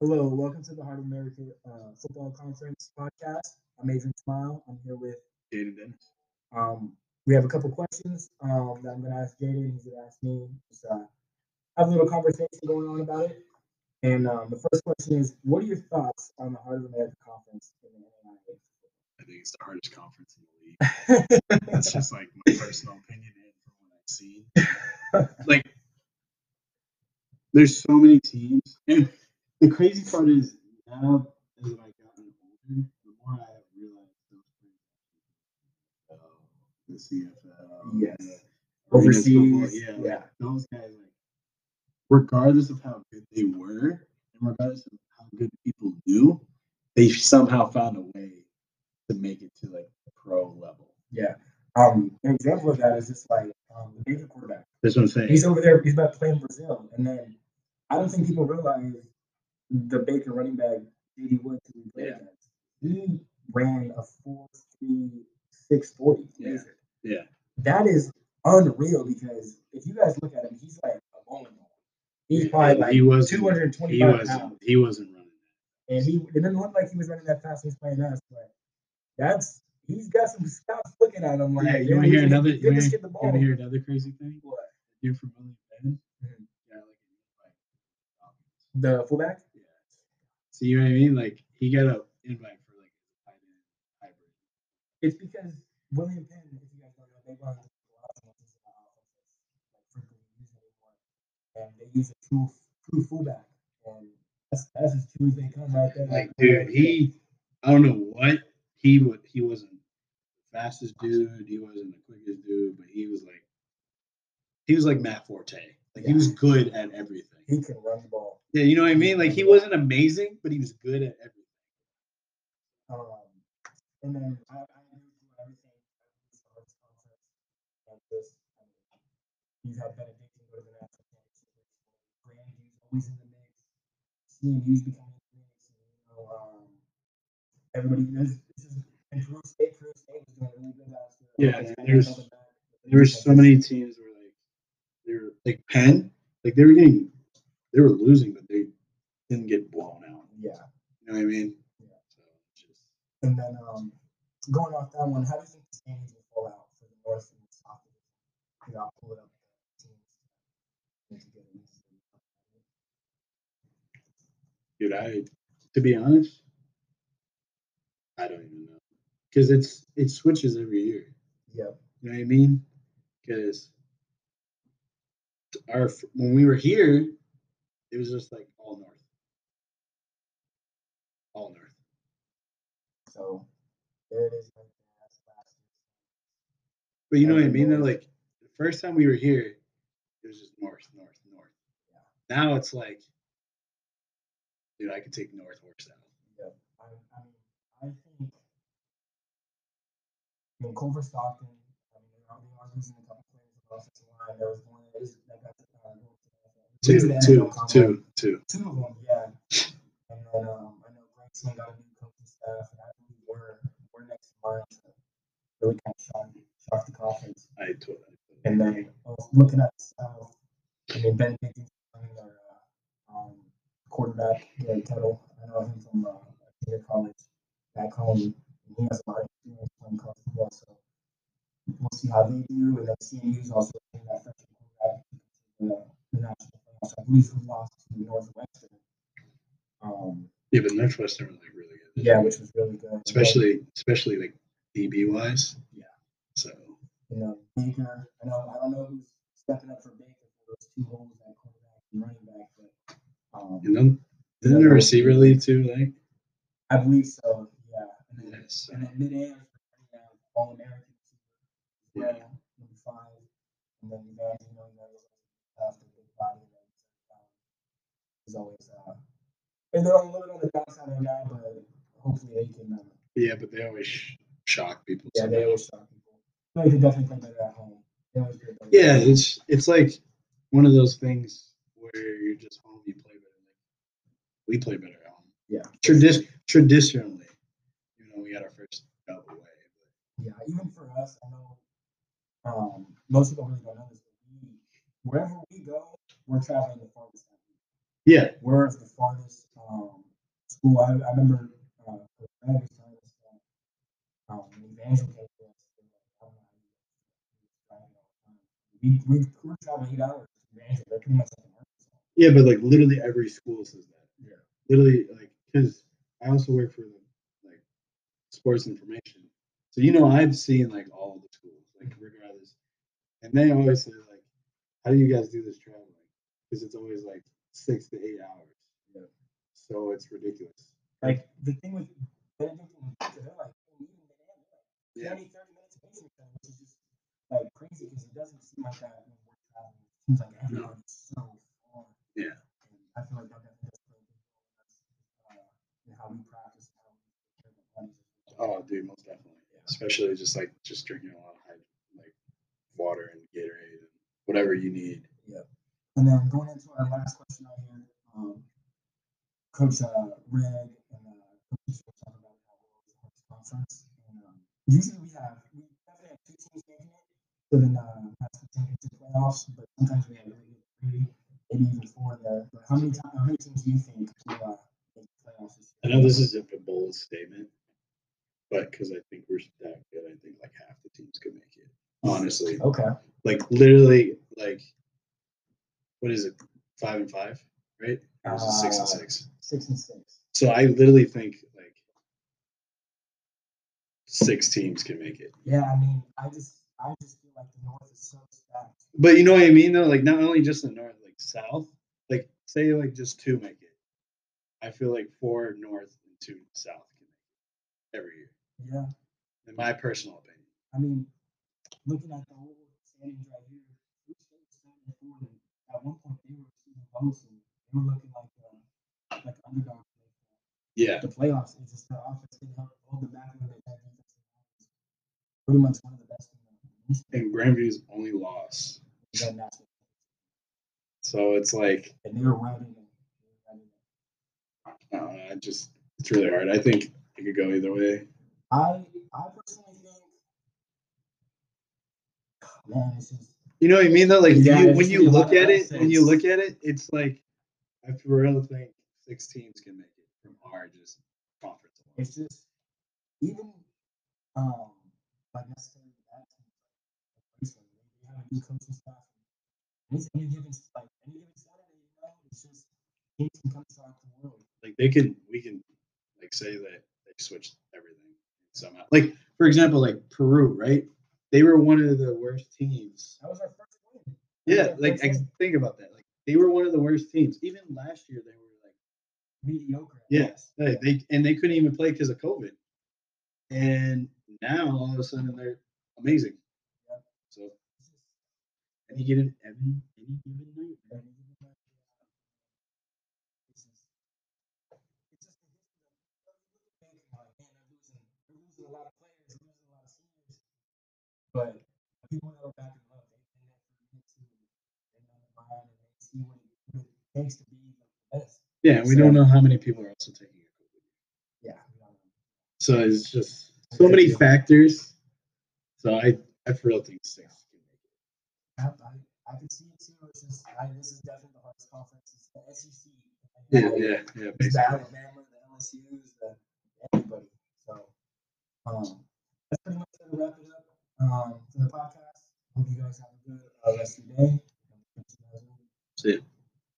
Hello, welcome to the Heart of America uh, Football Conference podcast. I'm Adrian Tamayo. I'm here with Jaydon Dennis. um, we have a couple questions um, that I'm going to ask Jaydon. He's going to ask me. Just uh, have a little conversation going on about it. And um, the first question is, what are your thoughts on the Heart of America Conference in the NAIA? I think it's the hardest conference in the league. That's just like my personal opinion and from what I've seen. Like, there's so many teams, and the crazy part is now as I've gotten older, the more I have realized those players, uh, the CFL, Yes. the women's football, Overseas, yeah, yeah. like, those guys, like, regardless of how good they were, and regardless of how good people do, they somehow found a way to make it to like the pro level. Yeah. Um, an example of that is just like um, the Baker quarterback. That's what I'm saying. He's over there. He's about to play in Brazil, and then I don't think people realize the Baker running back JD Woods who we played Yeah. against. He ran a four three six forty. Yeah. Yeah. That is unreal because if you guys look at him, he's like a bowling ball. He's probably like he was two hundred and twenty he wasn't pounds, he wasn't running. and he it didn't look like he was running that fast. He's playing us, but that's he's got some scouts looking at him like. Yeah, you want to hear another? You want to hear another crazy thing? What? Dude from William. Mhm. Yeah, like, The fullback. Yeah. See what I mean? Like he got an invite for like a tight end hybrid. It's because William Penn, if you guys don't know, they run a lot of offenses, offenses, like frequently used anymore, and they use a true true fullback, and that's that's as true as they come right there. Like, dude, he I don't know what he would. He wasn't the fastest dude. He wasn't the quickest dude, but he was like he was like Matt Forte. Like he was good at everything. he can run the ball. Yeah, you know what I mean? Like he wasn't amazing, but he was good at everything. Um, and then I, I agree with everything. It's the hardest conference, and just I had Benedictine go to the national championship. Grandview's always in the mix. CMU's becoming in the mix. You know, um, everybody knows this is and Peru State. Peru State was doing really good last year. Yeah, there's- held it back, but they There were so many teams where like they were like Penn, like they were getting they were losing, but they didn't get blown out. Yeah, You know what I mean? Yeah. So just and then um, going off that one, how do you think the standings will fall out for the North and the South? You know, I'll pull it up. the teams together. dude, I to be honest, I don't even know. Because it's it switches every year. Yep. You know what I mean? Because our when we were here, it was just like all north. All north. So there it is. Right there. That's last year's. But you know what I mean? Though, like the first time we were here, it was just north, north, north. Yeah. Now it's like, dude, I could take north or south. Yeah, I, I mean, I think. I mean, Culver Stockton. I mean, they are, they are losing a couple players the offensive line. There was one that is that got to, uh, go to the Two, two, combine. two, two. Two of them, yeah. And then um, I know Graceland got a new coaching staff, and I believe we're we're next line really kind of shock, shock the conference. I told. And then uh, looking at South, I mean, Benedictine signing their uh, um, quarterback, Gary Kettle. I know him from uh, junior college back home. And he has a lot of experience playing college football, so we'll see how they do. And then CMU's also getting that freshman quarterback to the, the national playoffs. I believe we lost to Northwestern. Um, Yeah, but Northwestern was like really good. yeah, which was really good. Then, especially especially like DB wise. Yeah. So you know, Baker. I know I don't know who's stepping up for Baker for those two holes at quarterback and running back, but um, and then isn't the receiver league too? Like I believe so. Yeah. And then, yes. and then mid air, we All American Yeah. number five, and then Evangelino, you know, after the big body, and then um, is always uh, and they're a little bit on the downside right now, but hopefully they can. Uh, Yeah, but they always sh- shock people. yeah, they always shock people. They can definitely play better at home. They always play better. Yeah, it's it's like one of those things where you're just home, you play better. Like we play better at home. Yeah. Tradi- traditionally, you know, we got our first dub away. But Yeah, even for us, I know um, most people really don't know this, but we, wherever we go, we're traveling the farthest. Yeah, We're the farthest um, school. I, I remember uh, Coach Brad was telling us that um, Evangel came to us, they were like, I don't know how you guys do it. Driving all the time. We we we're traveling eight hours to Evangel. They're pretty much like. Yeah, but like literally every school says that. Yeah. Literally, like, because I also work for the like sports information, so you know I've seen like all the schools, like regardless, and they always say like, "How do you guys do this traveling?" Because it's always like six to eight hours. Yeah. So it's ridiculous. Like the thing with Benedict and Victor, they're like and even Banana, they're like 20, 30 minutes away from each other, which is just like crazy because it doesn't seem like that when we're traveling. It seems like everybody's so far. Yeah. And I feel like that definitely does play a big role in us, uh, how we practice, how we take care of our bodies. Oh, dude, most definitely. Especially just like just drinking a lot of like water and Gatorade and whatever you need. And then going into our last question right here, um, Coach uh, Red and uh, Coach will talk about how Hawks conference. And, um, usually we have we definitely have two teams making it, so then uh, that's the into playoffs. But sometimes we have really good three, maybe even four there. But how many ti- how many teams do you think will uh, make the playoffs this I know this is a bold statement, but because I think we're that good, I think like half the teams could make it. Honestly, Okay. like literally, is it, five and five, right? Or is it six and Uh, six? Six and six. So I literally think like six teams can make it. Yeah, I mean, I just I just feel like the North is so stacked. But you know what I mean, though. Like not only just the north, like south. Like say like just two make it. I feel like four north and two south can make it every year, Yeah. in my personal opinion. I mean, looking at the whole standings right here, Blue State was seven and four, and at one point they were receiving votes and they were looking like uh, like underdogs. Yeah, The playoffs, it's just their offense didn't help hold them back, and their defense pretty much one of the best the and Grandview's only loss. They So it's like and they were riding it. They riding it. uh, I just it's really hard. I think it could go either way. I I personally think, man, it's just You know what I mean though? Like Yeah, you, when you look at it, when you look at it, it's like I for real think six teams can make it from our just conference. alone. it's just even um like necessarily that team like Graceland, they, they have a new coaching staff. And it's any given like any given Saturday, you know, it's just teams can come to the world. Like they can, we can like say that they switched everything somehow. Like for example, like Peru, right? They were one of the worst teams. That was our first win. Yeah, like win. think about that. Like they were one of the worst teams. Even last year, they were like mediocre. Yes, Yeah. Hey, they and they couldn't even play because of COVID. And now all of a sudden they're amazing. Yep. So any given any given night. and even when, uh, it's just- it's just the history of- you look back and you're like, man, they're losing, they're losing a lot of players, they're losing a lot of seniors. But people that are back in love, they've been there for minute too. They know the grind and they see what it, takes to be the best. Yeah, we So- don't know how many people are also taking it. Yeah. we don't know. So it's just so many factors. So I I for real think six can make it. I, I, I can see it too. It's just, I, this is definitely the hardest conference. It's the SEC. Yeah, yeah, yeah. It's the Basically. Alabama, the LSU's, the everybody. So, um, that's pretty much gonna wrap it up um, for the podcast. Hope you guys have a good uh, rest of your day. See ya.